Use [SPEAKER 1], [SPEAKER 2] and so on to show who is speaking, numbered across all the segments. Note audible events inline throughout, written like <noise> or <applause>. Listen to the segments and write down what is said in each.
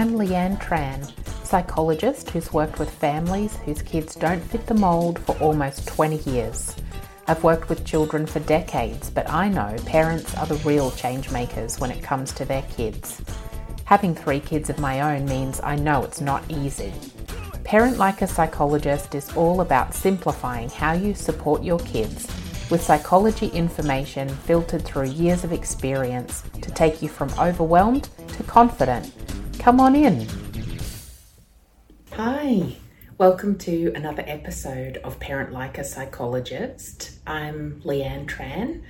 [SPEAKER 1] I'm Leanne Tran, psychologist who's worked with families whose kids don't fit the mould for almost 20 years. I've worked with children for decades, but I know parents are the real change makers when it comes to their kids. Having three kids of my own means I know it's not easy. Parent Like a Psychologist is all about simplifying how you support your kids with psychology information filtered through years of experience to take you from overwhelmed to confident. Come on in. Hi, welcome to another episode of Parent Like a Psychologist. I'm Leanne Tran.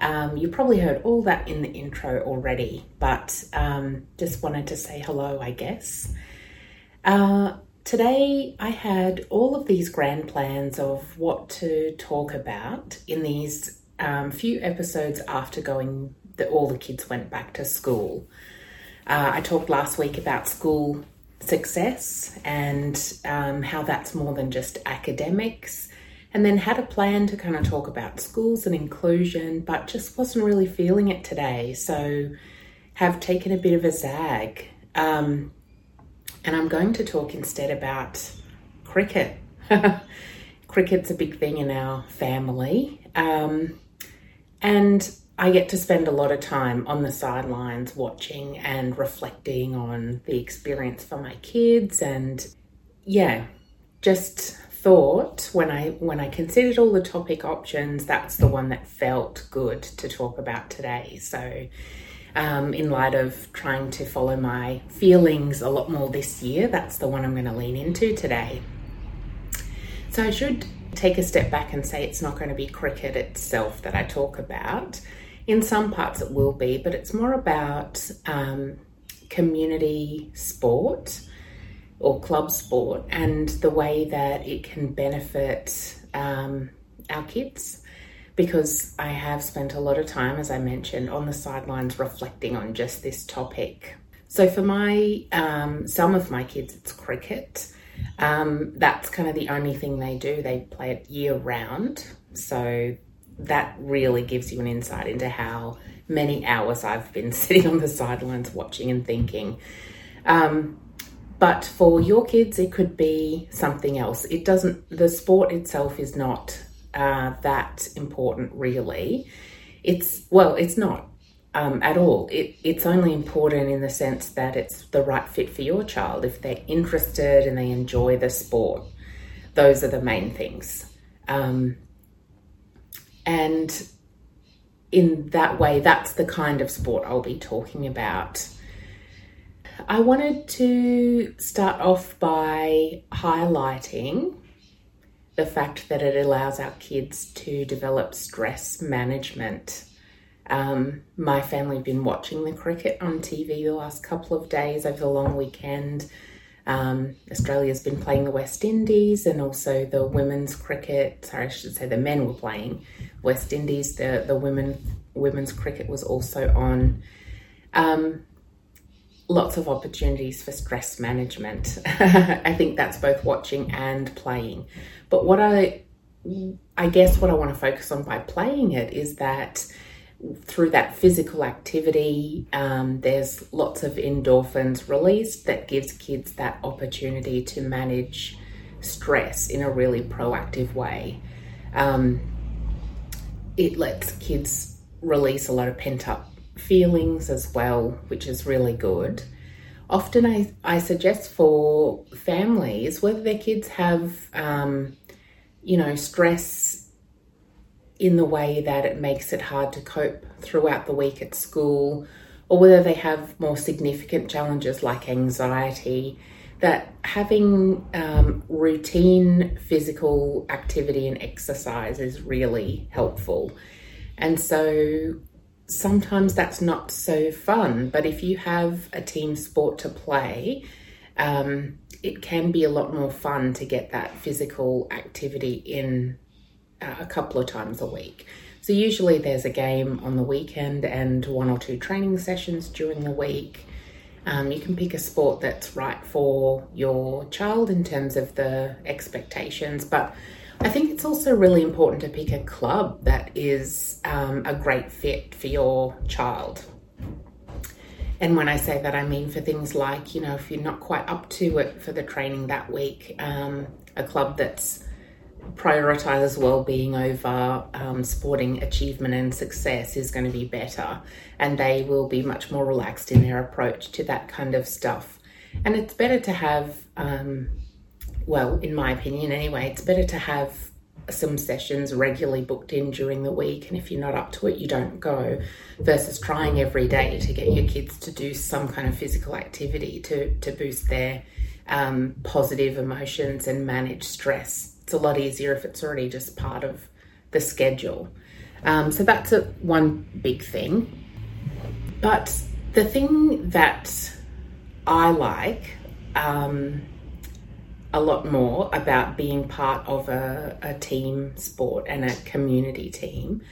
[SPEAKER 1] Um, you probably heard all that in the intro already, but um, just wanted to say hello, I guess. Uh, Today, I had all of these grand plans of what to talk about in these um, few episodes after going, the, all the kids went back to school. Uh, I talked last week about school success and um, how that's more than just academics, and then had a plan to kind of talk about schools and inclusion, but just wasn't really feeling it today. So, have taken a bit of a zag. Um, and I'm going to talk instead about cricket. <laughs> Cricket's a big thing in our family. Um, and I get to spend a lot of time on the sidelines watching and reflecting on the experience for my kids and yeah, just thought when I when I considered all the topic options, that's the one that felt good to talk about today. So um, in light of trying to follow my feelings a lot more this year. That's the one I'm going to lean into today. So I should take a step back and say it's not going to be cricket itself that I talk about. In some parts it will be, but it's more about um, community sport or club sport and the way that it can benefit um, our kids because I have spent a lot of time, as I mentioned, on the sidelines reflecting on just this topic. So for my um, some of my kids, it's cricket. Um, that's kind of the only thing they do. They play it year round. So that really gives you an insight into how many hours I've been <laughs> sitting on the sidelines watching and thinking. Um, but for your kids, it could be something else. It doesn't, the sport itself is not uh, that important, really. It's, well, it's not um, at all. It, it's only important in the sense that it's the right fit for your child. If they're interested and they enjoy the sport, those are the main things. Um, and in that way, that's the kind of sport I'll be talking about. I wanted to start off by highlighting the fact that it allows our kids to develop stress management. Um, my family have been watching the cricket on TV the last couple of days over the long weekend. Um, Australia's been playing the West Indies and also the women's cricket. Sorry, I should say the men were playing West Indies. The the women women's cricket was also on. Um, lots of opportunities for stress management. <laughs> I think that's both watching and playing. But what I I guess what I want to focus on by playing it is that through that physical activity, um, there's lots of endorphins released that gives kids that opportunity to manage stress in a really proactive way. Um, it lets kids release a lot of pent up feelings as well, which is really good. Often I, I suggest for families, whether their kids have, um, you know, stress in the way that it makes it hard to cope throughout the week at school, or whether they have more significant challenges like anxiety, that having um, routine physical activity and exercise is really helpful. And so sometimes that's not so fun. But if you have a team sport to play, um, it can be a lot more fun to get that physical activity in a couple of times a week. So, usually there's a game on the weekend and one or two training sessions during the week. Um, you can pick a sport that's right for your child in terms of the expectations, but I think it's also really important to pick a club that is um, a great fit for your child. and when I say that, I mean for things like, you know, if you're not quite up to it for the training that week, um, a club that's prioritizes well-being over um, sporting achievement and success is going to be better and they will be much more relaxed in their approach to that kind of stuff and it's better to have um, well in my opinion anyway it's better to have some sessions regularly booked in during the week and if you're not up to it you don't go versus trying every day to get your kids to do some kind of physical activity to, to boost their um, positive emotions and manage stress. It's a lot easier if it's already just part of the schedule. Um, so that's a, one big thing. But the thing that I like um, a lot more about being part of a, a team sport and a community team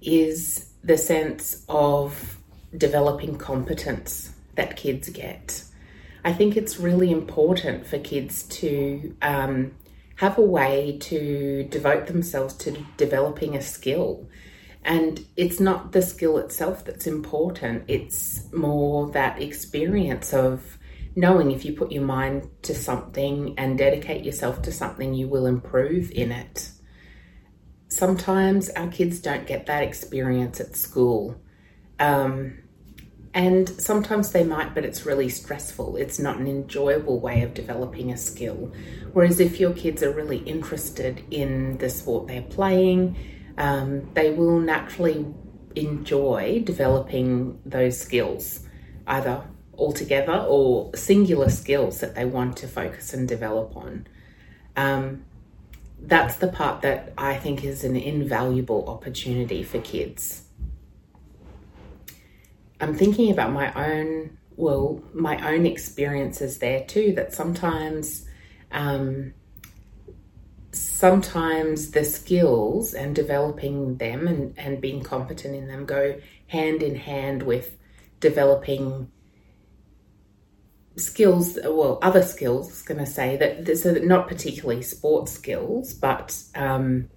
[SPEAKER 1] is the sense of developing competence that kids get. I think it's really important for kids to um, have a way to devote themselves to developing a skill. And it's not the skill itself that's important, it's more that experience of knowing if you put your mind to something and dedicate yourself to something, you will improve in it. Sometimes our kids don't get that experience at school. Um, and sometimes they might, but it's really stressful. It's not an enjoyable way of developing a skill. Whereas if your kids are really interested in the sport they're playing, um, they will naturally enjoy developing those skills, either altogether or singular skills that they want to focus and develop on. Um, that's the part that I think is an invaluable opportunity for kids. I'm thinking about my own, well, my own experiences there too, that sometimes, um, sometimes the skills and developing them and, and being competent in them go hand in hand with developing skills, well, other skills, I going to say that, so that not particularly sports skills, but um,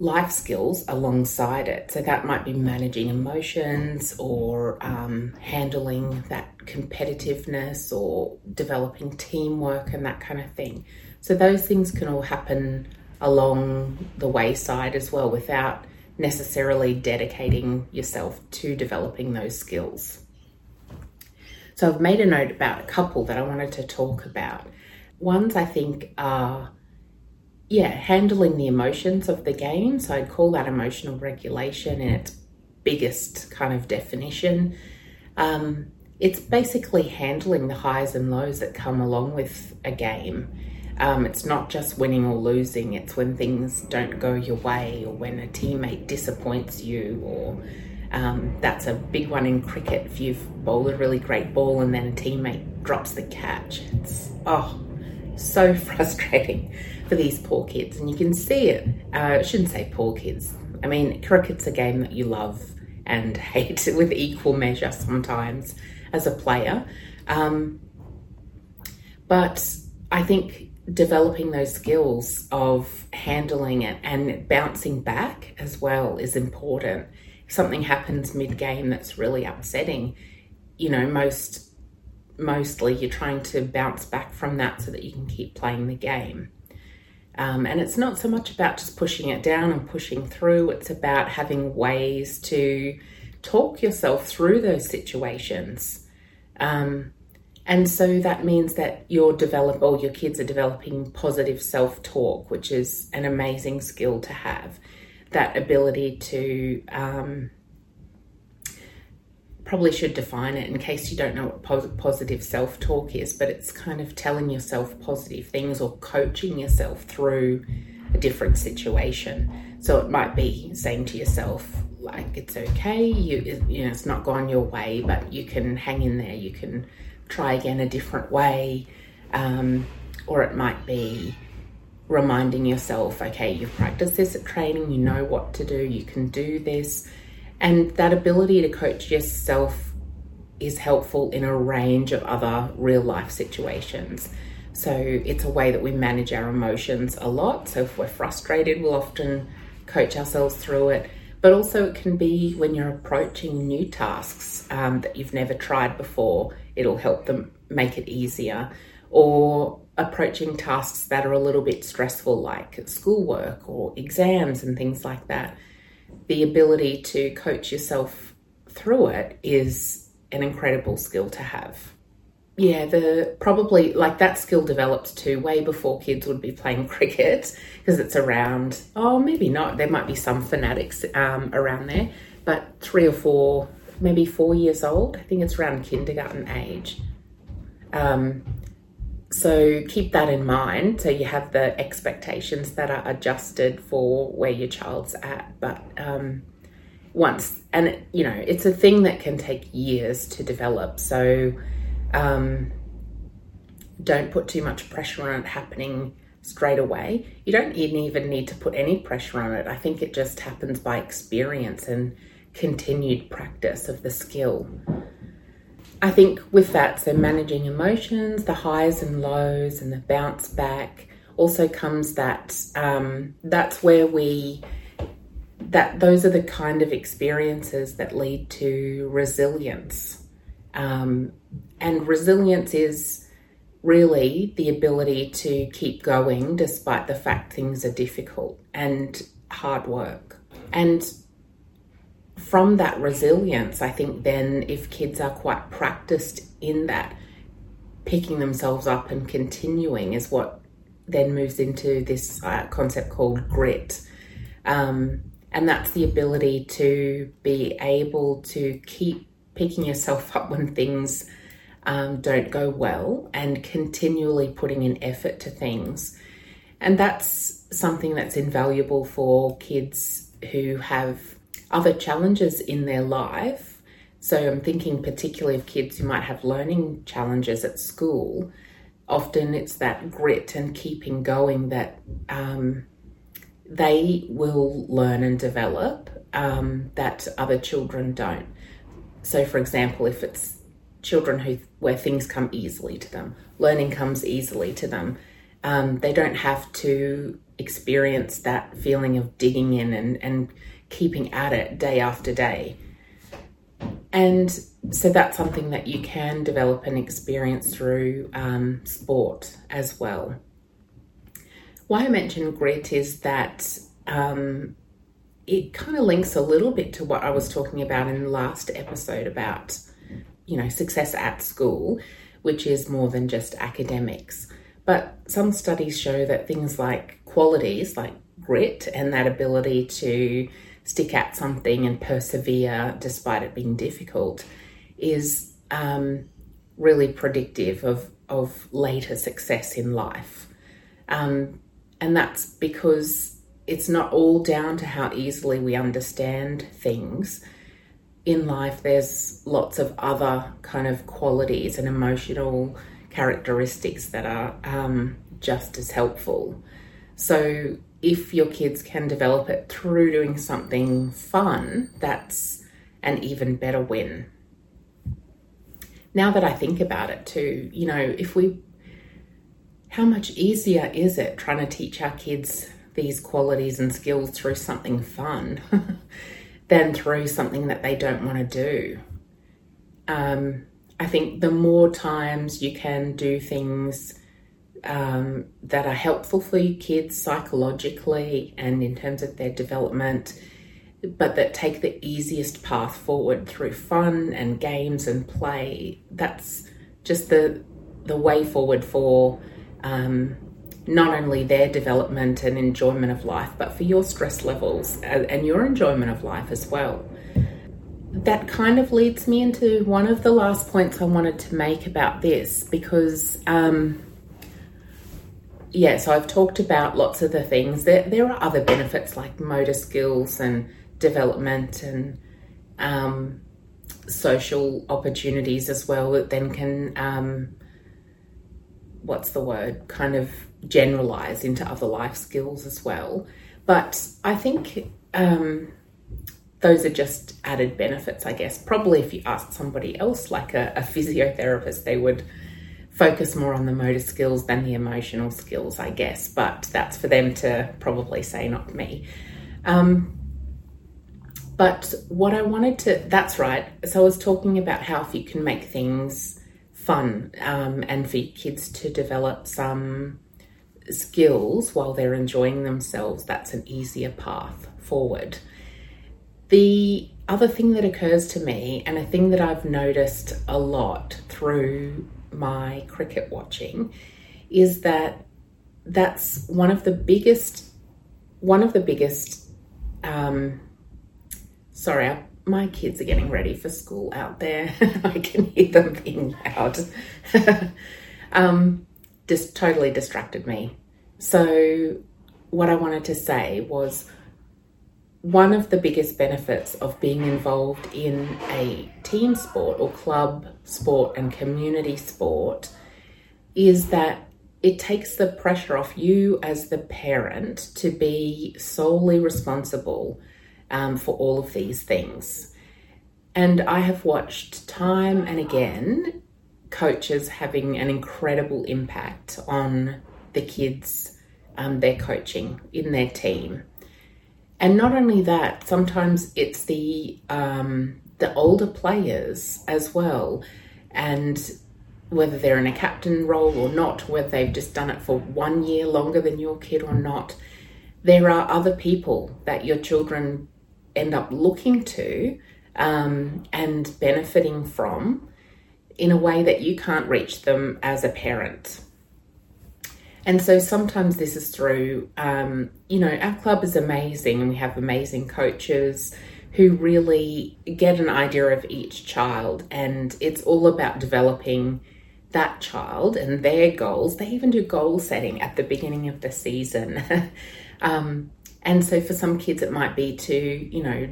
[SPEAKER 1] life skills alongside it. So that might be managing emotions or um, handling that competitiveness or developing teamwork and that kind of thing. So those things can all happen along the wayside as well without necessarily dedicating yourself to developing those skills. So I've made a note about a couple that I wanted to talk about. Ones I think are yeah, handling the emotions of the game. So I'd call that emotional regulation in its biggest kind of definition. Um, it's basically handling the highs and lows that come along with a game. Um, it's not just winning or losing, it's when things don't go your way or when a teammate disappoints you, or um, that's a big one in cricket. If you've bowled a really great ball and then a teammate drops the catch, it's oh, so <laughs> frustrating for these poor kids, and you can see it. Uh, I shouldn't say poor kids. I mean, cricket's a game that you love and <laughs> hate with equal measure sometimes as a player. Um, but I think developing those skills of handling it and bouncing back as well is important. If something happens mid game that's really upsetting, you know, most mostly you're trying to bounce back from that so that you can keep playing the game. Um, and it's not so much about just pushing it down and pushing through, it's about having ways to talk yourself through those situations. Um, and so that means that you're develop or your kids are developing positive self-talk, which is an amazing skill to have. That ability to um, probably should define it in case you don't know what positive self talk is, but it's kind of telling yourself positive things or coaching yourself through a different situation. So it might be saying to yourself, like, it's okay, you, you know, it's not gone your way, but you can hang in there, you can try again a different way. Um, or it might be reminding yourself, okay, you've practiced this at training, you know what to do, you can do this and that ability to coach yourself is helpful in a range of other real life situations. So it's a way that we manage our emotions a lot. So if we're frustrated, we'll often coach ourselves through it. but also it can be when you're approaching new tasks um, that you've never tried before, it'll help them make it easier. Or approaching tasks that are a little bit stressful, like schoolwork or exams and things like that. The ability to coach yourself through it is an incredible skill to have yeah, the probably like that skill developed too way before kids would be playing <laughs> cricket because it's around. Oh, maybe not. There might be some fanatics um, around there, but three or four, maybe four years old. I think it's around kindergarten age. Um, so keep that in mind. So you have the expectations that are adjusted for where your child's at, but um, once and you know it's a thing that can take years to develop. So um, don't put too much pressure on it happening straight away. You don't even need to put any pressure on it. I think it just happens by experience and continued practice of the skill. I think with that, so managing emotions, the highs and lows, and the bounce back, also comes that um, that's where we that those are the kind of experiences that lead to resilience. Um, and resilience is really the ability to keep going despite the fact things are difficult and hard work. And from that resilience, I think then if kids are quite practiced in that, picking themselves up and continuing is what then moves into this uh, concept called grit. Um, and that's the ability to be able to keep picking yourself <laughs> up when things um, don't go well and continually putting in effort to things. And that's something that's invaluable for kids who have other challenges in their life. So I'm thinking particularly of kids who might have learning challenges at school. Often it's that grit and keeping going that um, they will learn and develop um, that other children don't. So, for example, if it's children who where things come easily to them, learning comes easily to them. Um, they don't have to experience that feeling of digging in and, and keeping at it day after day. And so that's something that you can develop and experience through um, sport as well. Why I mention grit is that um, it kind of links a little bit to what I was talking about in the last episode about you know, success at school, which is more than just academics. But some studies show that things like qualities like grit and that ability to stick at something and persevere despite it being difficult is um, really predictive of, of later success in life. Um, and that's because it's not all down to how easily we understand things in life, there's lots of other kind of qualities and emotional characteristics that are um, just as helpful. So, if your kids can develop it through doing something fun, that's an even better win. Now that I think about it, too, you know, if we, how much easier is it trying to teach our kids these qualities and skills through something fun? <laughs> than through something that they don't want to do. Um, I think the more times you can do things um, that are helpful for your kids psychologically and in terms of their development, but that take the easiest path forward through fun and games and play, that's just the the way forward for um, not only their development and enjoyment of life, but for your stress levels and your enjoyment of life as well. That kind of leads me into one of the last points I wanted to make about this because, um, yeah, so I've talked about lots of the things. There, there are other benefits like motor skills and development and um, social opportunities as well that then can, um, what's the word, kind of generalize into other life skills as well. But I think um, those are just added benefits, I guess. Probably if you asked somebody else, like a, a physiotherapist, they would focus more on the motor skills than the emotional skills, I guess. But that's for them to probably say, not me. Um, but what I wanted to, that's right. So I was talking about how if you can make things fun um, and for kids to develop some skills while they're enjoying themselves, that's an easier path forward. The other thing that occurs to me, and a thing that I've noticed a lot through my cricket watching, is that that's one of the biggest, one of the biggest um, Sorry, I, my kids are getting ready for school out there. <laughs> I can hear them being loud. <laughs> um, just totally distracted me. So, what I wanted to say was one of the biggest benefits of being involved in a team sport or club sport and community sport is that it takes the pressure off you as the parent to be solely responsible um, for all of these things. And I have watched time and again coaches having an incredible impact on the kids um, they're coaching in their team. And not only that, sometimes it's the um, the older players as well, and whether they're in a captain role or not, whether they've just done it for one year longer than your kid or not, there are other people that your children end up looking to um, and benefiting from in a way that you can't reach them as a parent. And so sometimes this is through, um, you know, our club is amazing and we have amazing coaches who really get an idea of each child and it's all about developing that child and their goals. They even do goal setting at the beginning of the season. <laughs> um, and so for some kids, it might be to, you know,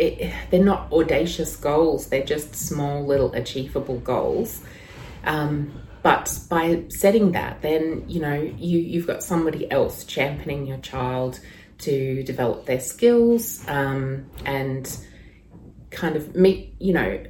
[SPEAKER 1] it, they're not audacious goals, they're just small, little, achievable goals. Um, but by setting that, then, you know, you, you've got somebody else championing your child to develop their skills um, and kind of meet, you know,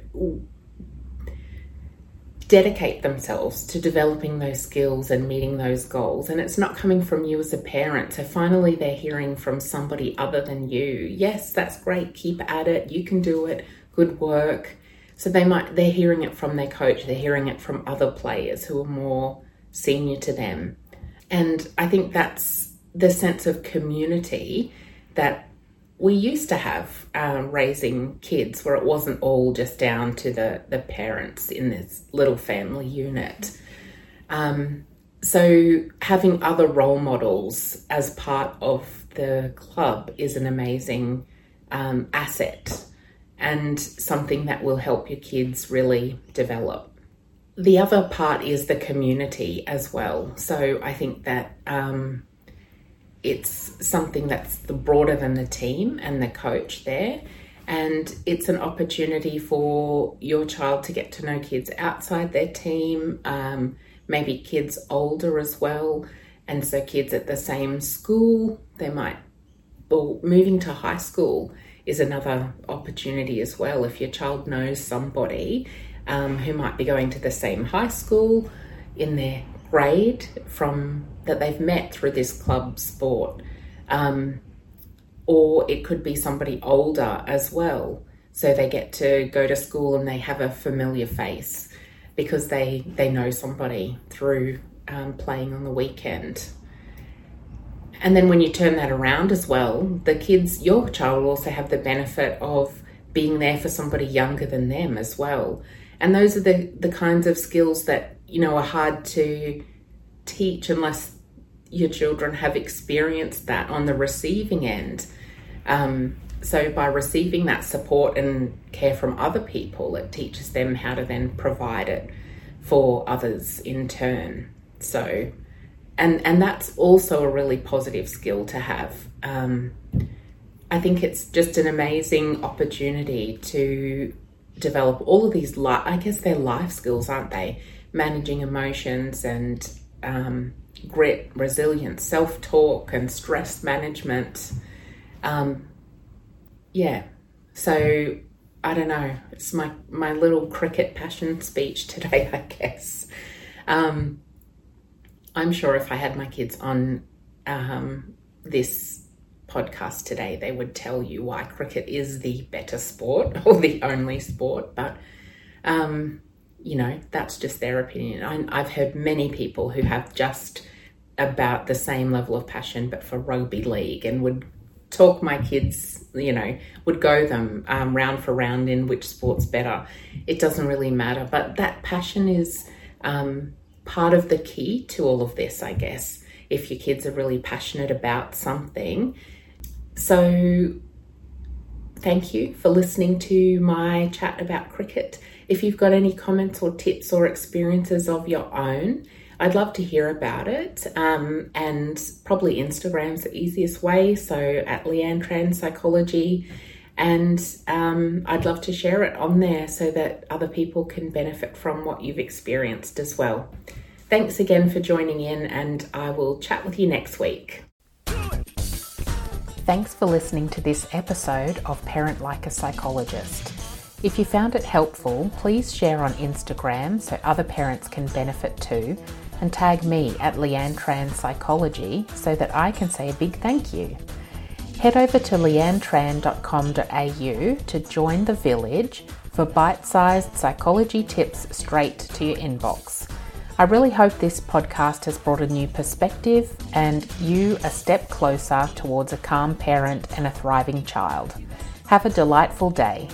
[SPEAKER 1] dedicate themselves to developing those skills and meeting those goals. And it's not coming from you as a parent. So finally, they're hearing from somebody other than you. Yes, that's great. Keep at it. You can do it. Good work. So they might, they're hearing it from their coach. They're hearing it from other players who are more senior to them. And I think that's the sense of community that we used to have um, raising kids where it wasn't all just down to the, the parents in this little family unit. Um, so, having other role models as part of the club is an amazing um, asset and something that will help your kids really develop. The other part is the community as well. So, I think that um, it's something that's the broader than the team and the coach there. And it's an opportunity for your child to get to know kids outside their team, um, maybe kids older as well. And so, kids at the same school, they might, well, moving to high school is another opportunity as well. If your child knows somebody um, who might be going to the same high school in their grade from that they've met through this club sport. Um, or it could be somebody older as well. So they get to go to school and they have a familiar face because they, they know somebody through um, playing on the weekend. And then when you turn that around as well, the kids, your child will also have the benefit of being there for somebody younger than them as well. And those are the, the kinds of skills that, you know, are hard to teach unless your children have experienced that on the receiving end. Um, so, by receiving that support and care from other people, it teaches them how to then provide it for others in turn. So, and and that's also a really positive skill to have. Um, I think it's just an amazing opportunity to develop all of these life. I guess they're life skills, aren't they? Managing emotions and um, grit, resilience, self talk, and stress management. Um, yeah, so I don't know. It's my my little cricket passion speech <laughs> today, I guess. Um, I'm sure if I had my kids on um, this podcast today, they would tell you why cricket is the better sport <laughs> or the only sport. But, um, you know, that's just their opinion. I, I've heard many people who have just about the same level of passion, but for rugby league and would talk my kids, you know, would go them um, round for round in which sport's better. It doesn't really matter, but that passion is um, part of the key to all of this, I guess. If your kids are really passionate about something. So, thank you for listening to my chat about cricket. If you've got any comments or tips or experiences of your own, I'd love to hear about it. Um, and probably Instagram's the easiest way. So at Leanne Tran Psychology. And um, I'd love to share it on there so that other people can benefit from what you've experienced as well. Thanks again for joining in, and I will chat with you next week. Thanks for listening to this episode of Parent Like a Psychologist. If you found it helpful, please share on Instagram so other parents can benefit too and tag me at Leanne Tran Psychology so that I can say a big thank you. Head over to leannetran.com.au to join the village for bite sized psychology tips straight to your inbox. I really hope this podcast has brought a new perspective and you a step closer towards a calm parent and a thriving child. Have a delightful day.